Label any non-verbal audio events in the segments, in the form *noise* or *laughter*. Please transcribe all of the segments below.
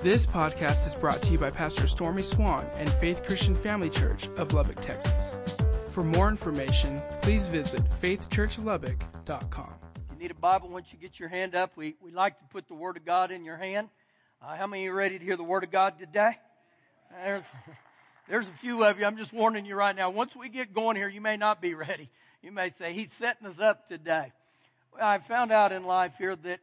This podcast is brought to you by Pastor Stormy Swann and Faith Christian Family Church of Lubbock, Texas. For more information, please visit faithchurchlubbock.com. If you need a Bible, once you get your hand up, we, we like to put the Word of God in your hand. Uh, how many are ready to hear the Word of God today? There's, *laughs* there's a few of you. I'm just warning you right now. Once we get going here, you may not be ready. You may say, He's setting us up today. Well, I found out in life here that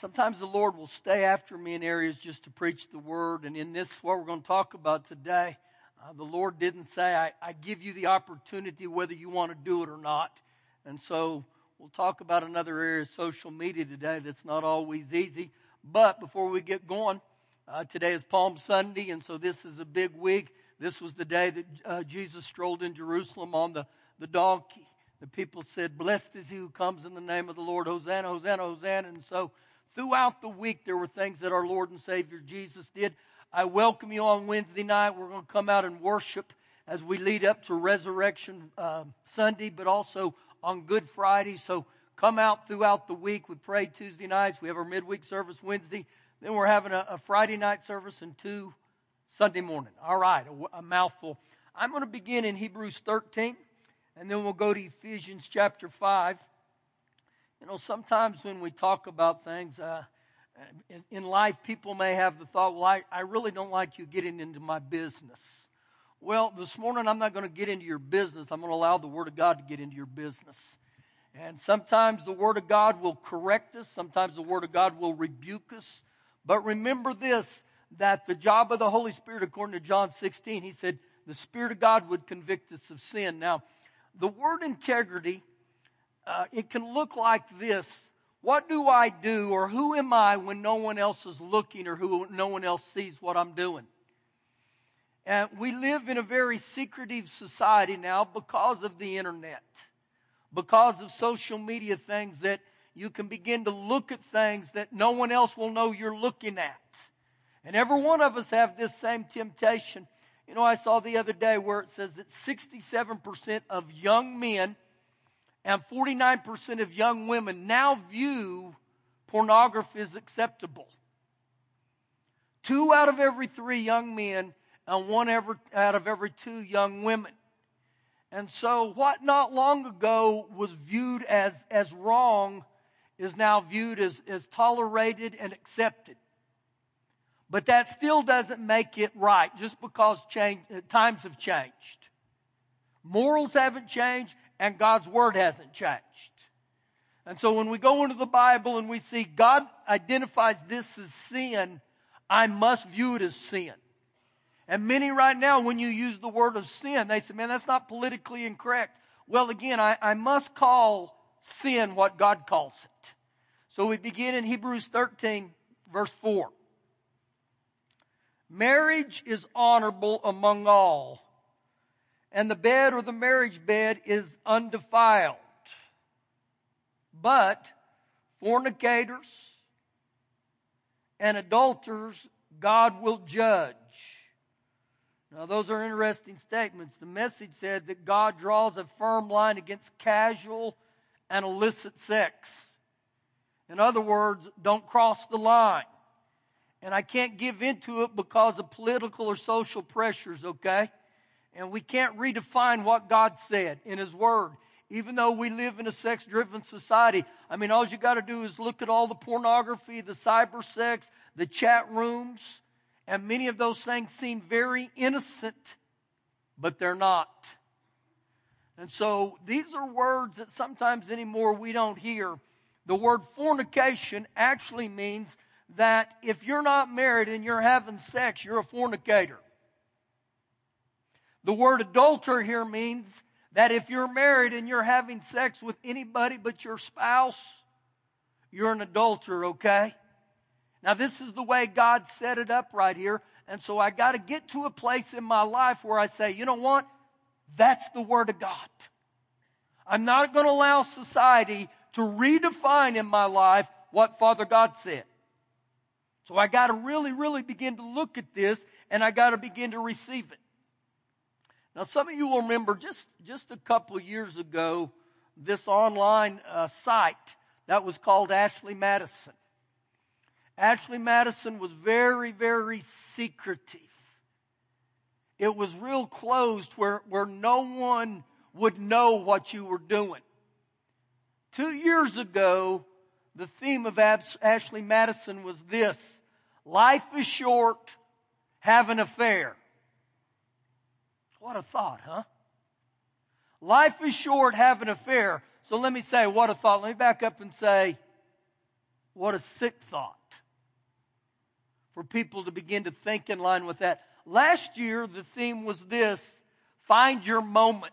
sometimes the Lord will stay after me in areas just to preach the Word. And in this, what we're going to talk about today, uh, the Lord didn't say, I, I give you the opportunity whether you want to do it or not. And so we'll talk about another area of social media today that's not always easy. But before we get going, uh, today is Palm Sunday, and so this is a big week. This was the day that uh, Jesus strolled in Jerusalem on the, the donkey. The people said, Blessed is he who comes in the name of the Lord. Hosanna, Hosanna, Hosanna. And so throughout the week, there were things that our Lord and Savior Jesus did. I welcome you on Wednesday night. We're going to come out and worship as we lead up to Resurrection uh, Sunday, but also on Good Friday. So come out throughout the week. We pray Tuesday nights. We have our midweek service Wednesday. Then we're having a, a Friday night service and two Sunday morning. All right, a, a mouthful. I'm going to begin in Hebrews 13, and then we'll go to Ephesians chapter 5. You know, sometimes when we talk about things, uh, in, life, people may have the thought, well, I, I really don't like you getting into my business. Well, this morning I'm not going to get into your business. I'm going to allow the Word of God to get into your business. And sometimes the Word of God will correct us, sometimes the Word of God will rebuke us. But remember this that the job of the Holy Spirit, according to John 16, he said, the Spirit of God would convict us of sin. Now, the word integrity, uh, it can look like this what do I do or who am I when no one else is looking or who no one else sees what I'm doing? And we live in a very secretive society now because of the internet, because of social media things that you can begin to look at things that no one else will know you're looking at. And every one of us have this same temptation. You know, I saw the other day where it says that 67% of young men and 49% of young women now view pornography as acceptable. Two out of every three young men and one ever, out of every two young women. And so, what not long ago was viewed as, as wrong is now viewed as, as tolerated and accepted. But that still doesn't make it right just because change, uh, times have changed. Morals haven't changed, and God's word hasn't changed. And so when we go into the Bible and we see God identifies this as sin, I must view it as sin. And many right now, when you use the word of sin, they say, man, that's not politically incorrect. Well, again, I, I must call sin what God calls it. So we begin in Hebrews 13, verse 4. Marriage is honorable among all and the bed or the marriage bed is undefiled. But fornicators and adulterers, God will judge. Now, those are interesting statements. The message said that God draws a firm line against casual and illicit sex. In other words, don't cross the line. And I can't give into it because of political or social pressures, okay? And we can't redefine what God said in His Word. Even though we live in a sex driven society, I mean, all you got to do is look at all the pornography, the cyber sex, the chat rooms, and many of those things seem very innocent, but they're not. And so these are words that sometimes anymore we don't hear. The word fornication actually means that if you're not married and you're having sex, you're a fornicator. The word adulterer here means that if you're married and you're having sex with anybody but your spouse, you're an adulterer, okay? Now, this is the way God set it up right here. And so I got to get to a place in my life where I say, you know what? That's the Word of God. I'm not going to allow society to redefine in my life what Father God said. So I got to really, really begin to look at this and I got to begin to receive it. Now, some of you will remember just, just a couple years ago, this online uh, site that was called Ashley Madison. Ashley Madison was very, very secretive. It was real closed where, where no one would know what you were doing. Two years ago, the theme of Ashley Madison was this Life is short, have an affair. What a thought, huh? Life is short, have an affair. So let me say, what a thought. Let me back up and say, what a sick thought for people to begin to think in line with that. Last year, the theme was this find your moment.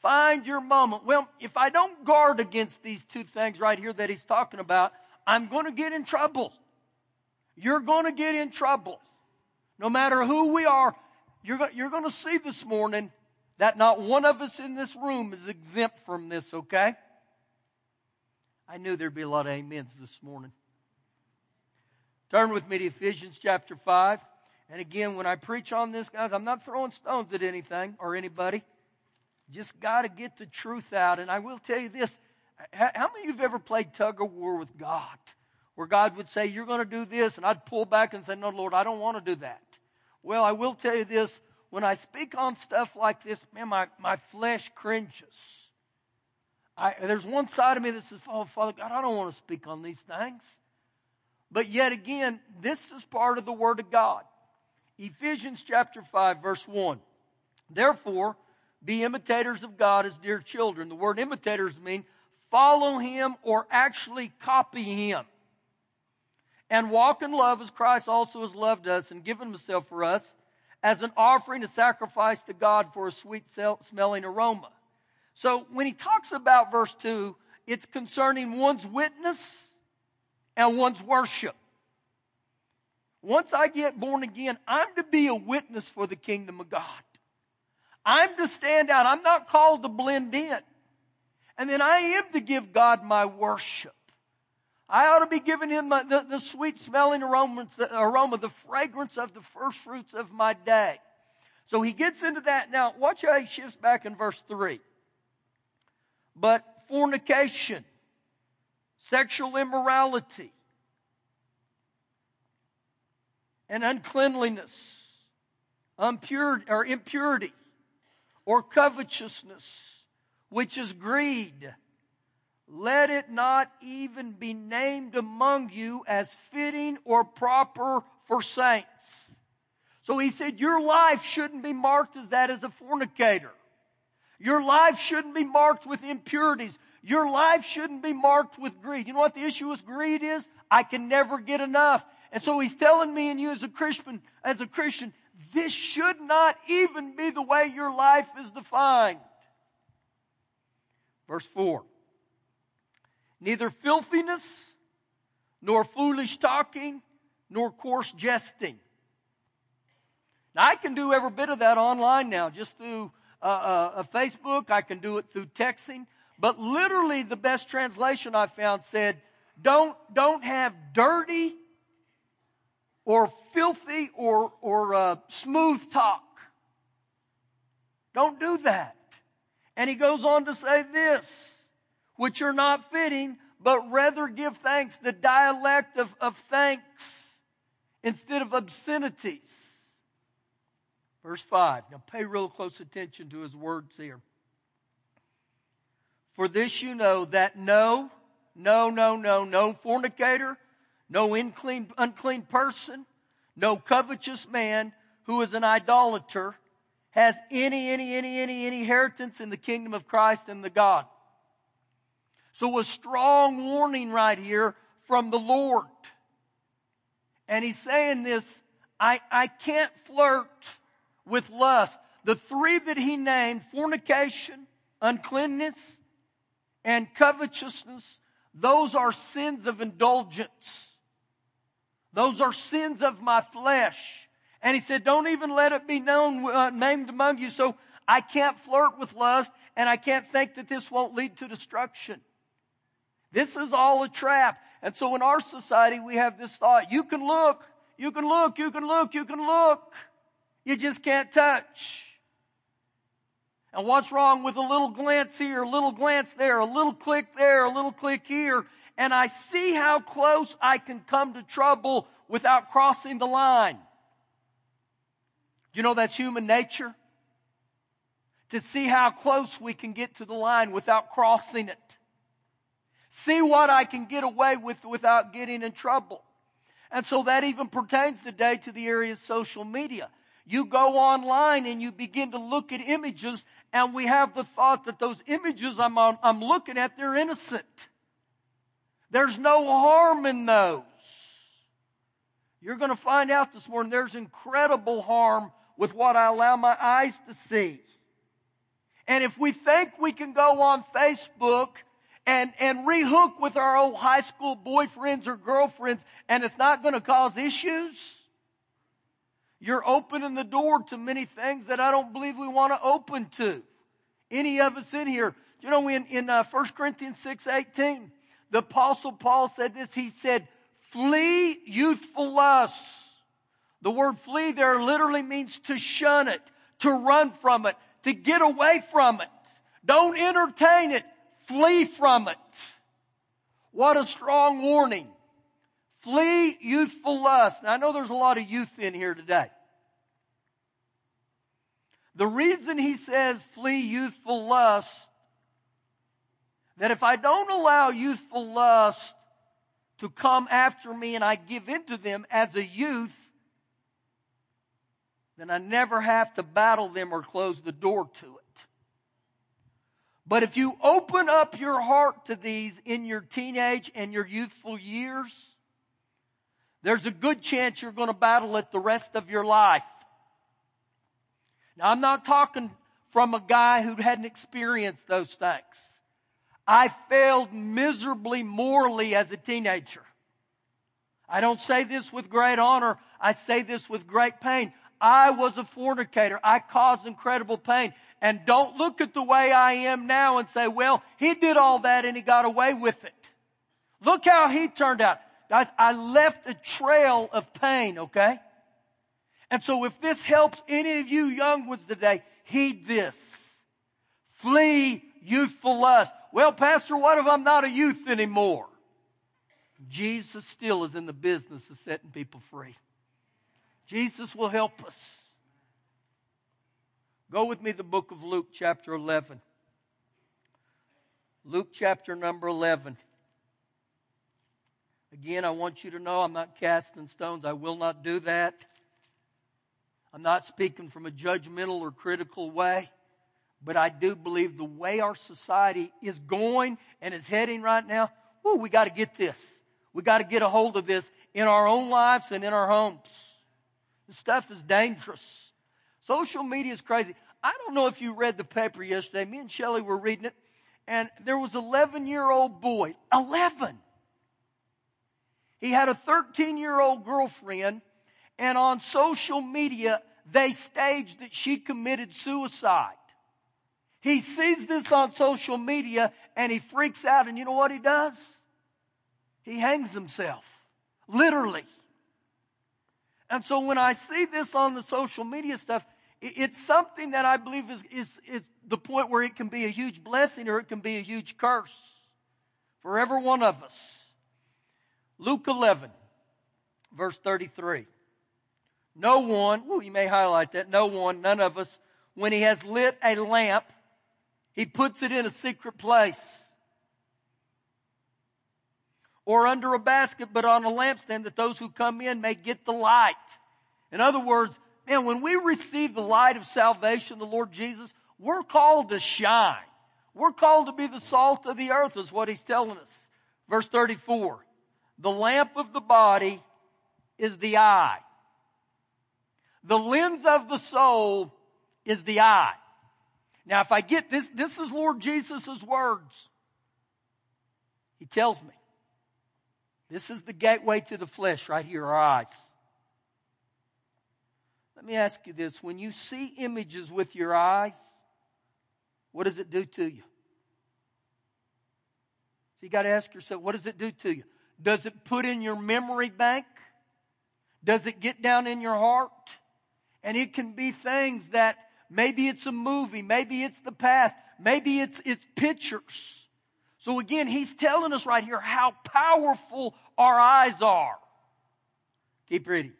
Find your moment. Well, if I don't guard against these two things right here that he's talking about, I'm going to get in trouble. You're going to get in trouble. No matter who we are, you're, you're going to see this morning that not one of us in this room is exempt from this, okay? I knew there'd be a lot of amens this morning. Turn with me to Ephesians chapter 5. And again, when I preach on this, guys, I'm not throwing stones at anything or anybody. Just got to get the truth out. And I will tell you this how many of you have ever played tug of war with God? Where God would say, You're going to do this, and I'd pull back and say, No, Lord, I don't want to do that. Well, I will tell you this when I speak on stuff like this, man, my, my flesh cringes. I, there's one side of me that says, Oh, Father God, I don't want to speak on these things. But yet again, this is part of the Word of God. Ephesians chapter 5, verse 1. Therefore, be imitators of God as dear children. The word imitators mean follow him or actually copy him. And walk in love as Christ also has loved us and given himself for us as an offering, a sacrifice to God for a sweet smelling aroma. So when he talks about verse 2, it's concerning one's witness and one's worship. Once I get born again, I'm to be a witness for the kingdom of God. I'm to stand out. I'm not called to blend in. And then I am to give God my worship. I ought to be giving him the, the, sweet smelling aroma, the aroma, the fragrance of the first fruits of my day. So he gets into that. Now, watch how he shifts back in verse 3. But fornication, sexual immorality, and uncleanliness, impurity, or impurity, or covetousness, which is greed. Let it not even be named among you as fitting or proper for saints. So he said, Your life shouldn't be marked as that as a fornicator. Your life shouldn't be marked with impurities. Your life shouldn't be marked with greed. You know what the issue with greed is? I can never get enough. And so he's telling me and you as a Christian, as a Christian, this should not even be the way your life is defined. Verse 4 Neither filthiness, nor foolish talking, nor coarse jesting. Now, I can do every bit of that online now, just through uh, uh, Facebook. I can do it through texting. But literally, the best translation I found said, "Don't don't have dirty or filthy or, or uh, smooth talk. Don't do that. And he goes on to say this, which are not fitting, but rather give thanks, the dialect of, of thanks instead of obscenities. Verse 5. Now pay real close attention to his words here. For this you know that no, no, no, no, no fornicator, no unclean, unclean person, no covetous man who is an idolater has any, any, any, any, any inheritance in the kingdom of Christ and the God. So a strong warning right here from the Lord. And he's saying this, I, I can't flirt with lust. The three that he named, fornication, uncleanness, and covetousness, those are sins of indulgence. Those are sins of my flesh. And he said, don't even let it be known, uh, named among you. So I can't flirt with lust and I can't think that this won't lead to destruction. This is all a trap. And so in our society, we have this thought, you can look, you can look, you can look, you can look. You just can't touch. And what's wrong with a little glance here, a little glance there, a little click there, a little click here, and I see how close I can come to trouble without crossing the line. You know that's human nature? To see how close we can get to the line without crossing it. See what I can get away with without getting in trouble. And so that even pertains today to the area of social media. You go online and you begin to look at images and we have the thought that those images I'm, on, I'm looking at, they're innocent. There's no harm in those. You're going to find out this morning there's incredible harm with what I allow my eyes to see. And if we think we can go on Facebook and, and rehook with our old high school boyfriends or girlfriends and it's not going to cause issues, you're opening the door to many things that I don't believe we want to open to. Any of us in here. You know, in, in uh, 1 Corinthians 6 18, the apostle Paul said this. He said, flee youthful lusts. The word flee there literally means to shun it, to run from it, to get away from it. Don't entertain it. Flee from it. What a strong warning. Flee youthful lust. Now, I know there's a lot of youth in here today. The reason he says flee youthful lust, that if I don't allow youthful lust to come after me and I give into them as a youth, then I never have to battle them or close the door to it. But if you open up your heart to these in your teenage and your youthful years, there's a good chance you're going to battle it the rest of your life. Now, I'm not talking from a guy who hadn't experienced those things. I failed miserably morally as a teenager. I don't say this with great honor. I say this with great pain. I was a fornicator. I caused incredible pain. And don't look at the way I am now and say, well, he did all that and he got away with it. Look how he turned out. Guys, I left a trail of pain, okay? And so if this helps any of you young ones today, heed this. Flee youthful lust. Well, Pastor, what if I'm not a youth anymore? Jesus still is in the business of setting people free. Jesus will help us. Go with me to the book of Luke, chapter 11. Luke, chapter number 11. Again, I want you to know I'm not casting stones. I will not do that. I'm not speaking from a judgmental or critical way, but I do believe the way our society is going and is heading right now, oh, we got to get this. We got to get a hold of this in our own lives and in our homes. This stuff is dangerous. Social media is crazy. I don't know if you read the paper yesterday. Me and Shelly were reading it, and there was an 11 year old boy, 11. He had a 13 year old girlfriend and on social media, they staged that she committed suicide. He sees this on social media and he freaks out, and you know what he does? He hangs himself. Literally. And so when I see this on the social media stuff, it's something that I believe is, is, is the point where it can be a huge blessing or it can be a huge curse for every one of us. Luke 11, verse 33. No one, well, you may highlight that, no one, none of us, when he has lit a lamp, he puts it in a secret place. Or under a basket, but on a lampstand that those who come in may get the light. In other words, man, when we receive the light of salvation, the Lord Jesus, we're called to shine. We're called to be the salt of the earth, is what he's telling us. Verse 34. The lamp of the body is the eye. The lens of the soul is the eye. Now, if I get this, this is Lord Jesus' words. He tells me, this is the gateway to the flesh right here, our eyes. Let me ask you this. When you see images with your eyes, what does it do to you? So you got to ask yourself, what does it do to you? Does it put in your memory bank? Does it get down in your heart? And it can be things that maybe it's a movie, maybe it's the past, maybe it's, it's pictures. So again, he's telling us right here how powerful our eyes are. Keep reading.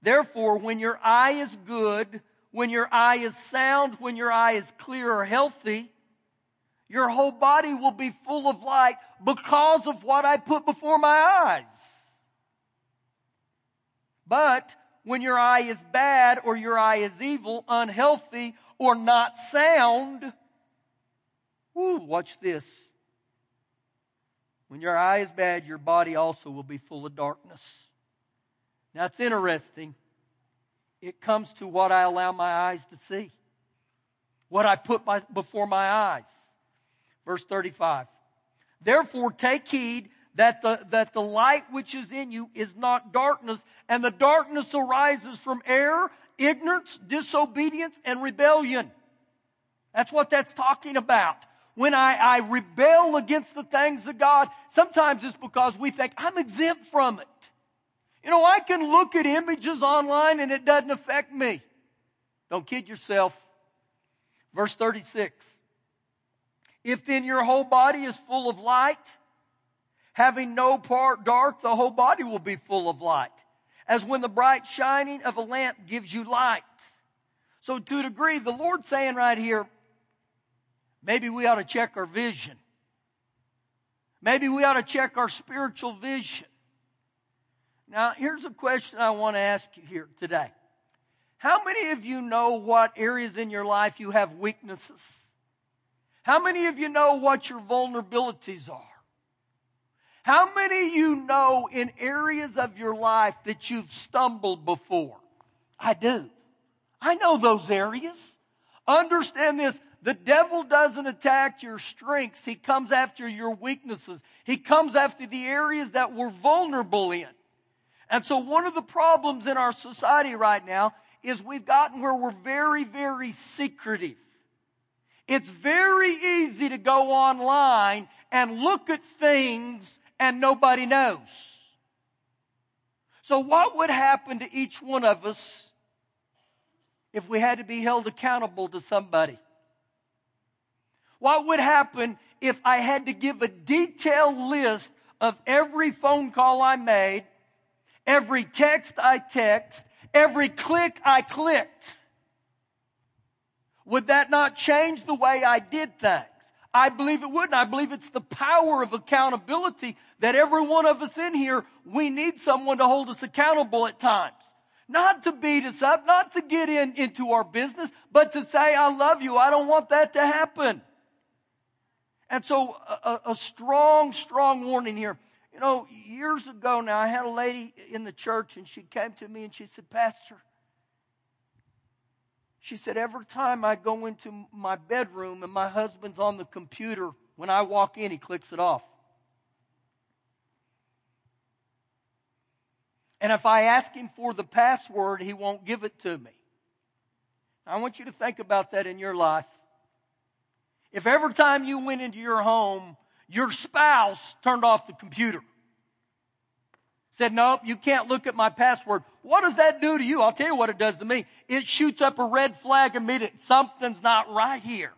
Therefore, when your eye is good, when your eye is sound, when your eye is clear or healthy, your whole body will be full of light because of what I put before my eyes. But when your eye is bad or your eye is evil, unhealthy, or not sound, watch this. When your eye is bad, your body also will be full of darkness. Now it's interesting. It comes to what I allow my eyes to see, what I put before my eyes. Verse 35. Therefore, take heed that the, that the light which is in you is not darkness, and the darkness arises from error, ignorance, disobedience, and rebellion. That's what that's talking about. When I, I rebel against the things of God, sometimes it's because we think I'm exempt from it. You know, I can look at images online and it doesn't affect me. Don't kid yourself. Verse 36. If then your whole body is full of light, having no part dark, the whole body will be full of light. As when the bright shining of a lamp gives you light. So to a degree, the Lord's saying right here, maybe we ought to check our vision. Maybe we ought to check our spiritual vision. Now, here's a question I want to ask you here today. How many of you know what areas in your life you have weaknesses? How many of you know what your vulnerabilities are? How many of you know in areas of your life that you've stumbled before? I do. I know those areas. Understand this. The devil doesn't attack your strengths. He comes after your weaknesses. He comes after the areas that we're vulnerable in. And so one of the problems in our society right now is we've gotten where we're very, very secretive. It's very easy to go online and look at things and nobody knows. So what would happen to each one of us if we had to be held accountable to somebody? What would happen if I had to give a detailed list of every phone call I made, every text I text, every click I clicked? Would that not change the way I did things? I believe it would, and I believe it's the power of accountability that every one of us in here, we need someone to hold us accountable at times. Not to beat us up, not to get in into our business, but to say, I love you. I don't want that to happen. And so a, a strong, strong warning here. You know, years ago now, I had a lady in the church and she came to me and she said, Pastor, she said, Every time I go into my bedroom and my husband's on the computer, when I walk in, he clicks it off. And if I ask him for the password, he won't give it to me. I want you to think about that in your life. If every time you went into your home, your spouse turned off the computer, said, Nope, you can't look at my password. What does that do to you? I'll tell you what it does to me. It shoots up a red flag immediately. Something's not right here.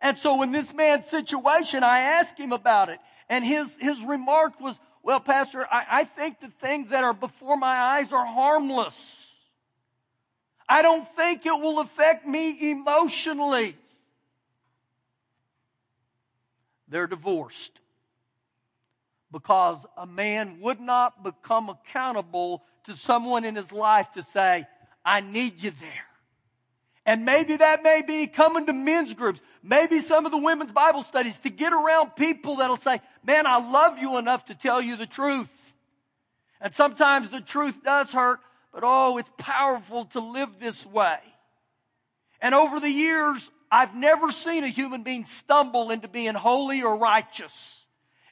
And so in this man's situation, I asked him about it. And his, his remark was, well, Pastor, I, I think the things that are before my eyes are harmless. I don't think it will affect me emotionally. They're divorced because a man would not become accountable to someone in his life to say, I need you there. And maybe that may be coming to men's groups, maybe some of the women's Bible studies to get around people that'll say, man, I love you enough to tell you the truth. And sometimes the truth does hurt, but oh, it's powerful to live this way. And over the years, I've never seen a human being stumble into being holy or righteous.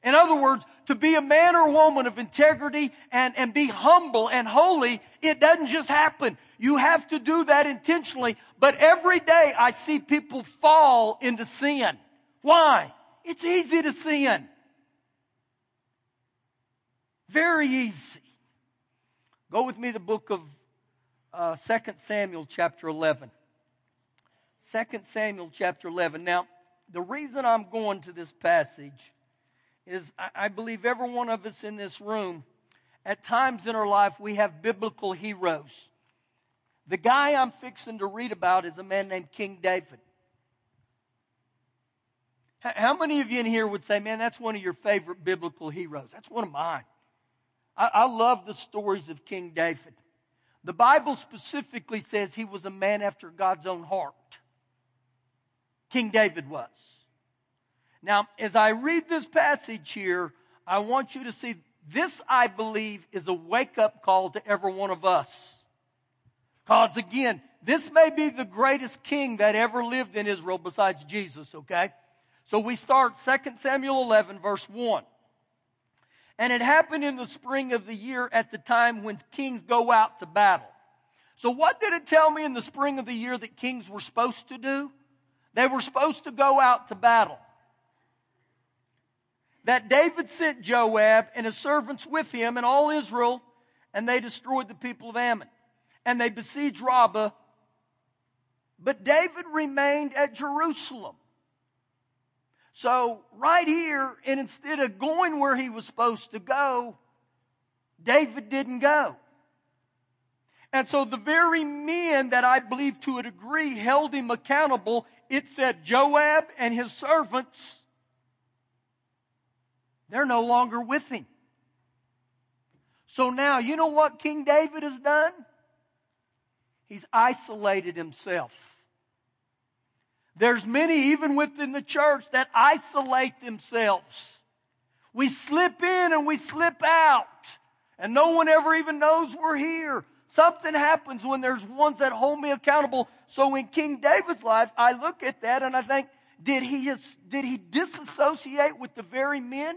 In other words, to be a man or woman of integrity and, and be humble and holy, it doesn't just happen. You have to do that intentionally. But every day I see people fall into sin. Why? It's easy to sin. Very easy. Go with me to the book of uh, 2 Samuel chapter 11. 2 Samuel chapter 11. Now, the reason I'm going to this passage is I, believe every one of us in this room, at times in our life, we have biblical heroes. The guy I'm fixing to read about is a man named King David. How many of you in here would say, man, that's one of your favorite biblical heroes? That's one of mine. I, I love the stories of King David. The Bible specifically says he was a man after God's own heart. King David was. Now, as I read this passage here, I want you to see this, I believe, is a wake up call to every one of us. Because again, this may be the greatest king that ever lived in Israel besides Jesus, okay? So we start 2 Samuel 11 verse 1. And it happened in the spring of the year at the time when kings go out to battle. So what did it tell me in the spring of the year that kings were supposed to do? They were supposed to go out to battle. That David sent Joab and his servants with him and all Israel, and they destroyed the people of Ammon. And they besieged Rabbah. But David remained at Jerusalem. So, right here, and instead of going where he was supposed to go, David didn't go. And so the very men that I believe to a degree held him accountable, it said Joab and his servants, they're no longer with him. So now, you know what King David has done? He's isolated himself. There's many, even within the church, that isolate themselves. We slip in and we slip out, and no one ever even knows we're here. Something happens when there's ones that hold me accountable. So in King David's life, I look at that and I think, did he did he disassociate with the very men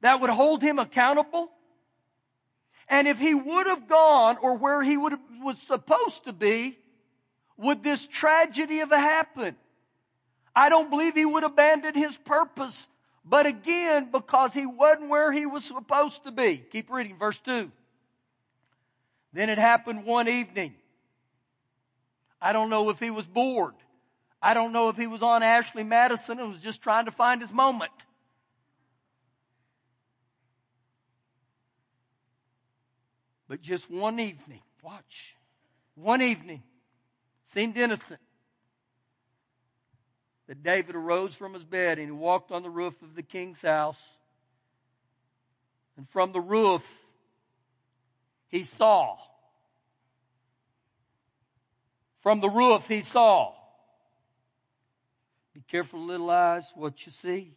that would hold him accountable? And if he would have gone or where he would have, was supposed to be, would this tragedy have happened? I don't believe he would abandon his purpose, but again, because he wasn't where he was supposed to be. Keep reading, verse 2. Then it happened one evening. I don't know if he was bored. I don't know if he was on Ashley Madison and was just trying to find his moment. But just one evening, watch, one evening, seemed innocent. That David arose from his bed and he walked on the roof of the king's house. And from the roof, he saw. From the roof, he saw. Be careful, little eyes, what you see.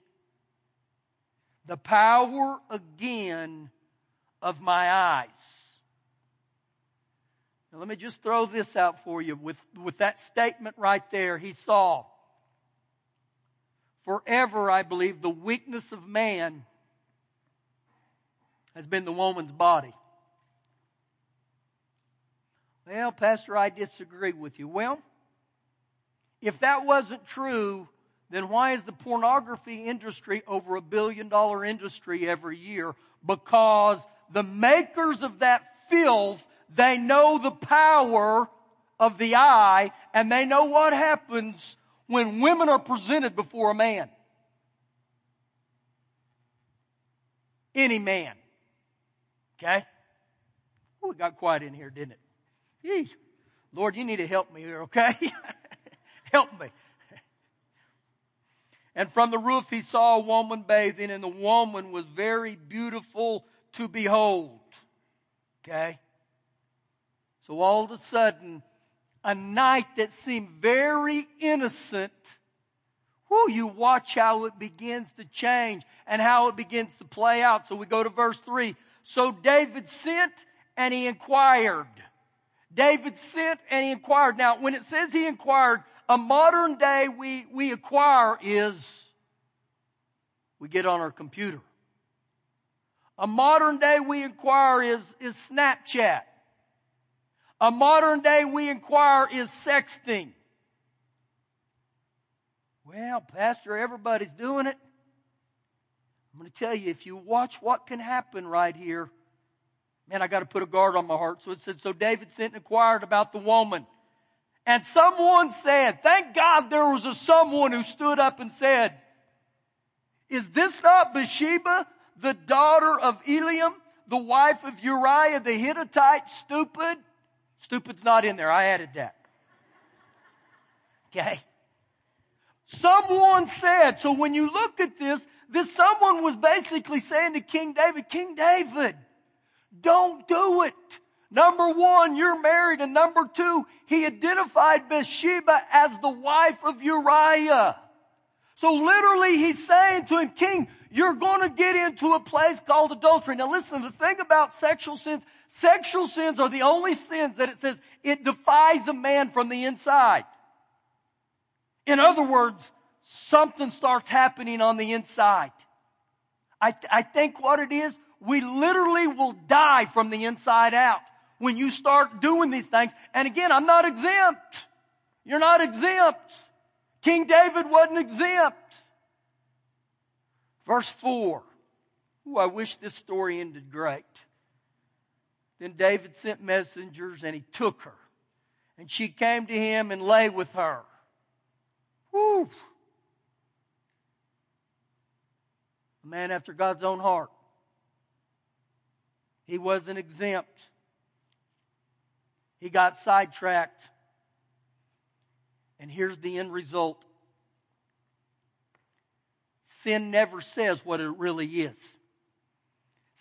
The power again of my eyes. Now, let me just throw this out for you with, with that statement right there. He saw. Forever, I believe, the weakness of man has been the woman's body. Well, Pastor, I disagree with you. Well, if that wasn't true, then why is the pornography industry over a billion dollar industry every year? Because the makers of that filth they know the power of the eye and they know what happens when women are presented before a man. Any man. Okay? Ooh, it got quiet in here, didn't it? Yee. Lord, you need to help me here, okay? *laughs* help me. And from the roof he saw a woman bathing, and the woman was very beautiful to behold. Okay? So all of a sudden, a night that seemed very innocent, whoo, you watch how it begins to change and how it begins to play out. So we go to verse 3. So David sent and he inquired. David sent and he inquired. Now, when it says he inquired, a modern day we, we acquire is we get on our computer. A modern day we inquire is, is Snapchat. A modern day we inquire is sexting. Well, Pastor, everybody's doing it. I'm going to tell you, if you watch what can happen right here, man, I got to put a guard on my heart. So it said, so David sent and inquired about the woman. And someone said, thank God there was a someone who stood up and said, is this not Bathsheba, the daughter of Eliam, the wife of Uriah the Hittite, stupid? Stupid's not in there. I added that. Okay. Someone said, so when you look at this, this someone was basically saying to King David, King David, don't do it. Number one, you're married. And number two, he identified Bathsheba as the wife of Uriah. So literally he's saying to him, King, you're going to get into a place called adultery. Now listen, the thing about sexual sins, sexual sins are the only sins that it says it defies a man from the inside. In other words, something starts happening on the inside. I, I think what it is, we literally will die from the inside out when you start doing these things. And again, I'm not exempt. You're not exempt. King David wasn't exempt. Verse 4. Ooh, I wish this story ended great. Then David sent messengers and he took her. And she came to him and lay with her. Woo. A man after God's own heart. He wasn't exempt. He got sidetracked. And here's the end result sin never says what it really is.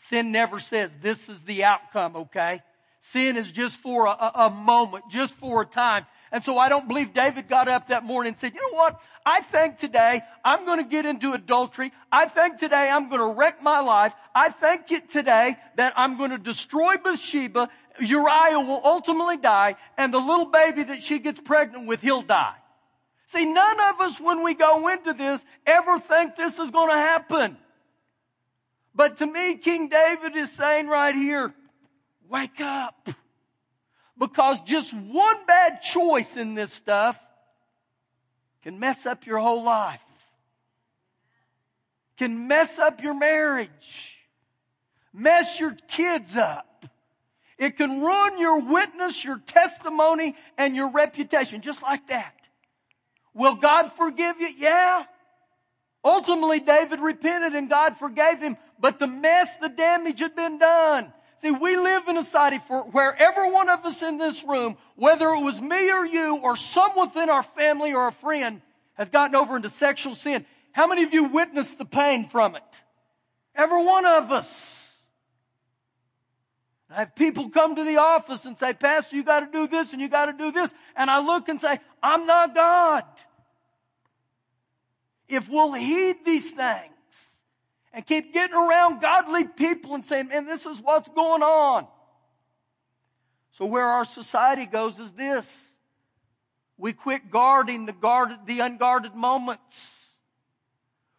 Sin never says this is the outcome, okay? Sin is just for a, a, moment, just for a time. And so I don't believe David got up that morning and said, you know what? I think today I'm going to get into adultery. I think today I'm going to wreck my life. I think today that I'm going to destroy Bathsheba. Uriah will ultimately die and the little baby that she gets pregnant with, he'll die. See, none of us when we go into this ever think this is going to happen. But to me, King David is saying right here, wake up. Because just one bad choice in this stuff can mess up your whole life. Can mess up your marriage. Mess your kids up. It can ruin your witness, your testimony, and your reputation, just like that. Will God forgive you? Yeah. Ultimately, David repented and God forgave him, but the mess, the damage had been done. See, we live in a society where every one of us in this room, whether it was me or you or some within our family or a friend, has gotten over into sexual sin. How many of you witnessed the pain from it? Every one of us. I have people come to the office and say, Pastor, you got to do this and you got to do this. And I look and say, I'm not God. If we'll heed these things, and keep getting around godly people and saying, man, this is what's going on. So where our society goes is this. We quit guarding the guarded, the unguarded moments.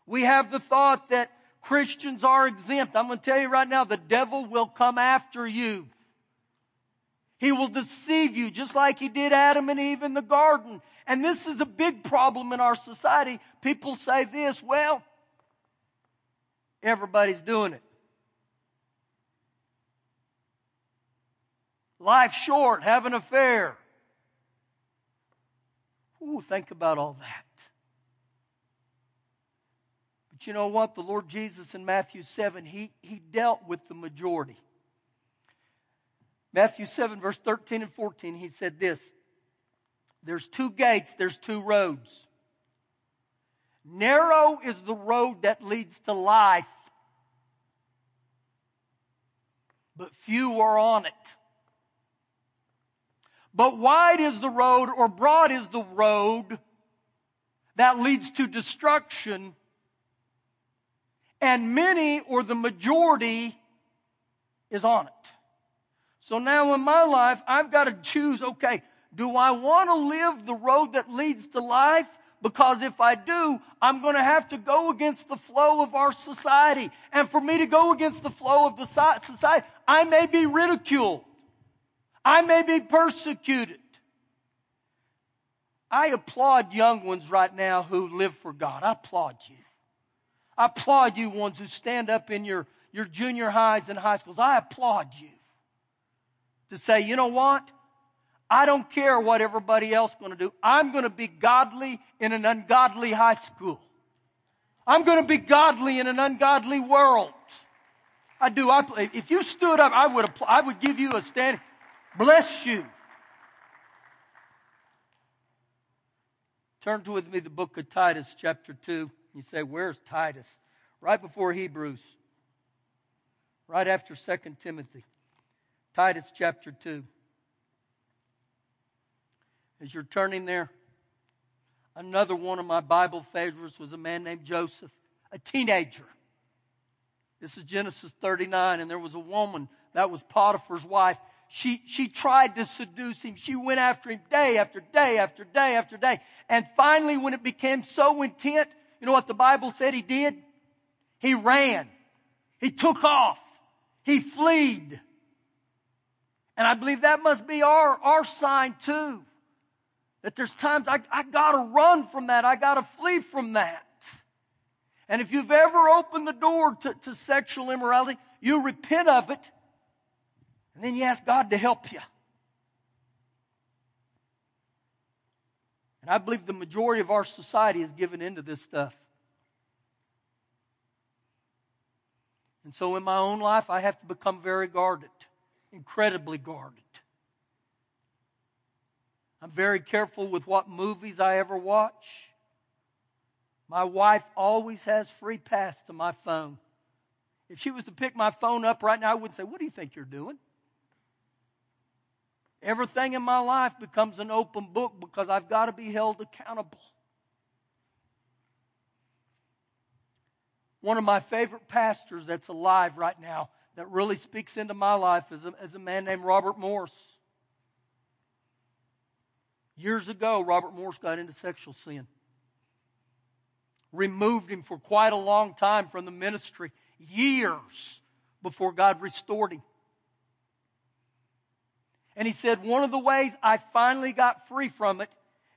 We have the thought that Christians are exempt. I'm going to tell you right now, the devil will come after you. He will deceive you just like he did Adam and Eve in the garden. And this is a big problem in our society. People say this, well, Everybody's doing it. Life short, have an affair. Ooh, think about all that. But you know what? The Lord Jesus in Matthew 7, he, he dealt with the majority. Matthew 7, verse 13 and 14, he said this There's two gates, there's two roads. Narrow is the road that leads to life, but few are on it. But wide is the road, or broad is the road that leads to destruction, and many or the majority is on it. So now in my life, I've got to choose okay, do I want to live the road that leads to life? Because if I do, I'm going to have to go against the flow of our society. And for me to go against the flow of the society, I may be ridiculed. I may be persecuted. I applaud young ones right now who live for God. I applaud you. I applaud you ones who stand up in your, your junior highs and high schools. I applaud you to say, you know what? I don't care what everybody else is going to do. I'm going to be godly in an ungodly high school. I'm going to be godly in an ungodly world. I do. I, if you stood up, I would, I would give you a standing. Bless you. Turn to with me the book of Titus, chapter 2. You say, Where's Titus? Right before Hebrews, right after 2 Timothy. Titus chapter 2. As you're turning there, another one of my Bible favorites was a man named Joseph, a teenager. This is Genesis 39, and there was a woman that was Potiphar's wife. She, she tried to seduce him. She went after him day after day after day after day. And finally, when it became so intent, you know what the Bible said he did? He ran. He took off. He fled. And I believe that must be our, our sign too. That there's times I, I gotta run from that. I gotta flee from that. And if you've ever opened the door to, to sexual immorality, you repent of it, and then you ask God to help you. And I believe the majority of our society is given into this stuff. And so in my own life, I have to become very guarded, incredibly guarded. I'm very careful with what movies I ever watch. My wife always has free pass to my phone. If she was to pick my phone up right now, I wouldn't say, What do you think you're doing? Everything in my life becomes an open book because I've got to be held accountable. One of my favorite pastors that's alive right now that really speaks into my life is a, is a man named Robert Morris. Years ago, Robert Morris got into sexual sin. Removed him for quite a long time from the ministry, years before God restored him. And he said, One of the ways I finally got free from it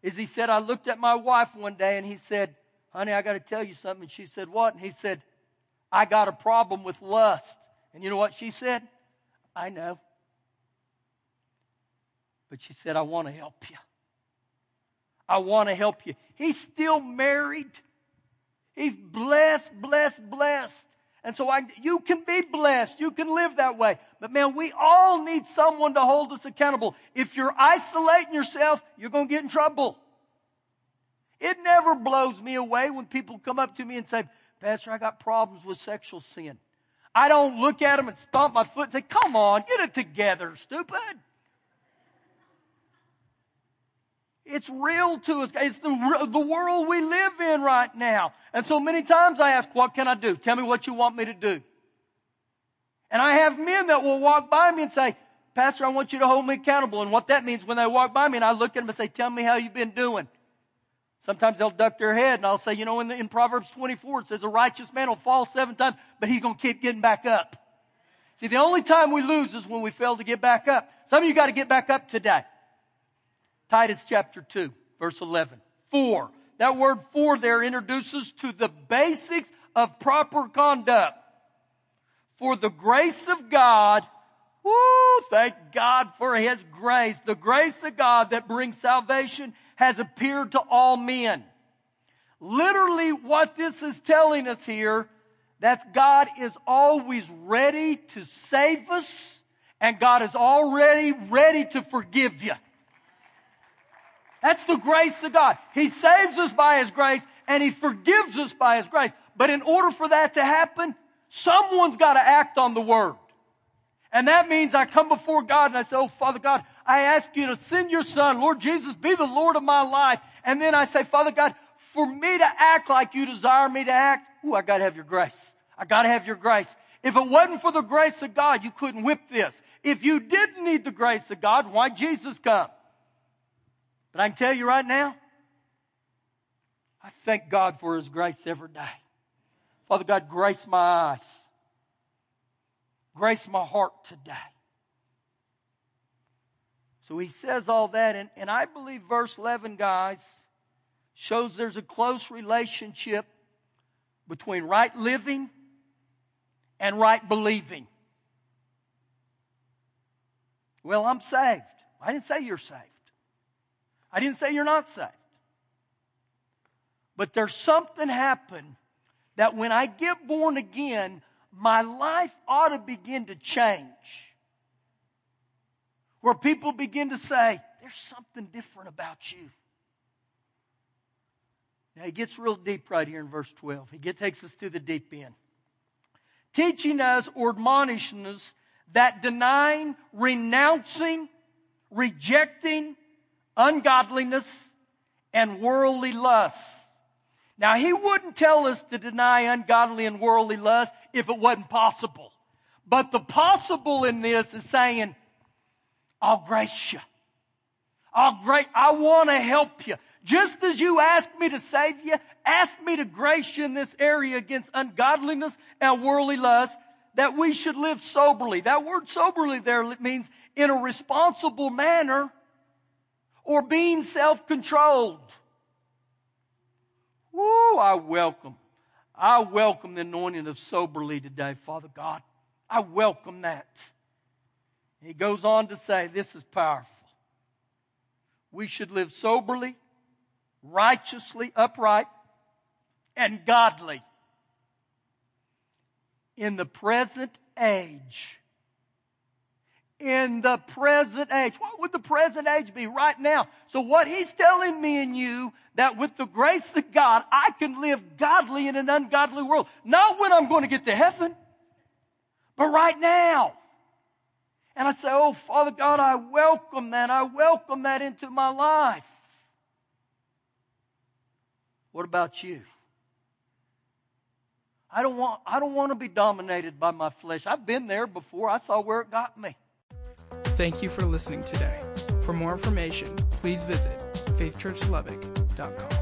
is he said, I looked at my wife one day and he said, Honey, I got to tell you something. And she said, What? And he said, I got a problem with lust. And you know what she said? I know. But she said, I want to help you. I want to help you. He's still married. He's blessed, blessed, blessed. And so I, you can be blessed. You can live that way. But man, we all need someone to hold us accountable. If you're isolating yourself, you're going to get in trouble. It never blows me away when people come up to me and say, Pastor, I got problems with sexual sin. I don't look at them and stomp my foot and say, come on, get it together, stupid. It's real to us. It's the, the world we live in right now. And so many times I ask, what can I do? Tell me what you want me to do. And I have men that will walk by me and say, Pastor, I want you to hold me accountable. And what that means when they walk by me and I look at them and say, tell me how you've been doing. Sometimes they'll duck their head and I'll say, you know, in, the, in Proverbs 24, it says a righteous man will fall seven times, but he's going to keep getting back up. See, the only time we lose is when we fail to get back up. Some of you got to get back up today. Titus chapter 2, verse 11. For. That word for there introduces to the basics of proper conduct. For the grace of God, woo, thank God for His grace. The grace of God that brings salvation has appeared to all men. Literally what this is telling us here, that God is always ready to save us and God is already ready to forgive you. That's the grace of God. He saves us by His grace and He forgives us by His grace. But in order for that to happen, someone's got to act on the Word. And that means I come before God and I say, Oh, Father God, I ask you to send your Son, Lord Jesus, be the Lord of my life. And then I say, Father God, for me to act like you desire me to act, ooh, I gotta have your grace. I gotta have your grace. If it wasn't for the grace of God, you couldn't whip this. If you didn't need the grace of God, why Jesus come? But I can tell you right now, I thank God for His grace every day. Father God, grace my eyes. Grace my heart today. So he says all that, and, and I believe verse 11, guys, shows there's a close relationship between right living and right believing. Well, I'm saved. I didn't say you're saved. I didn't say you're not saved. But there's something happened that when I get born again, my life ought to begin to change. Where people begin to say, there's something different about you. Now he gets real deep right here in verse 12. He get, takes us to the deep end. Teaching us or admonishing us that denying, renouncing, rejecting ungodliness and worldly lusts. Now he wouldn't tell us to deny ungodly and worldly lust if it wasn't possible. But the possible in this is saying, I'll grace you. I'll great, I want to help you. Just as you ask me to save you, ask me to grace you in this area against ungodliness and worldly lust, that we should live soberly. That word soberly there means in a responsible manner or being self-controlled. Woo, I welcome. I welcome the anointing of soberly today, Father God. I welcome that. He goes on to say, this is powerful. We should live soberly, righteously, upright, and godly in the present age. In the present age. What would the present age be right now? So what he's telling me and you that with the grace of God, I can live godly in an ungodly world. Not when I'm going to get to heaven, but right now. And I say, Oh, Father God, I welcome that. I welcome that into my life. What about you? I don't want, I don't want to be dominated by my flesh. I've been there before. I saw where it got me. Thank you for listening today. For more information, please visit faithchurchlubbock.com.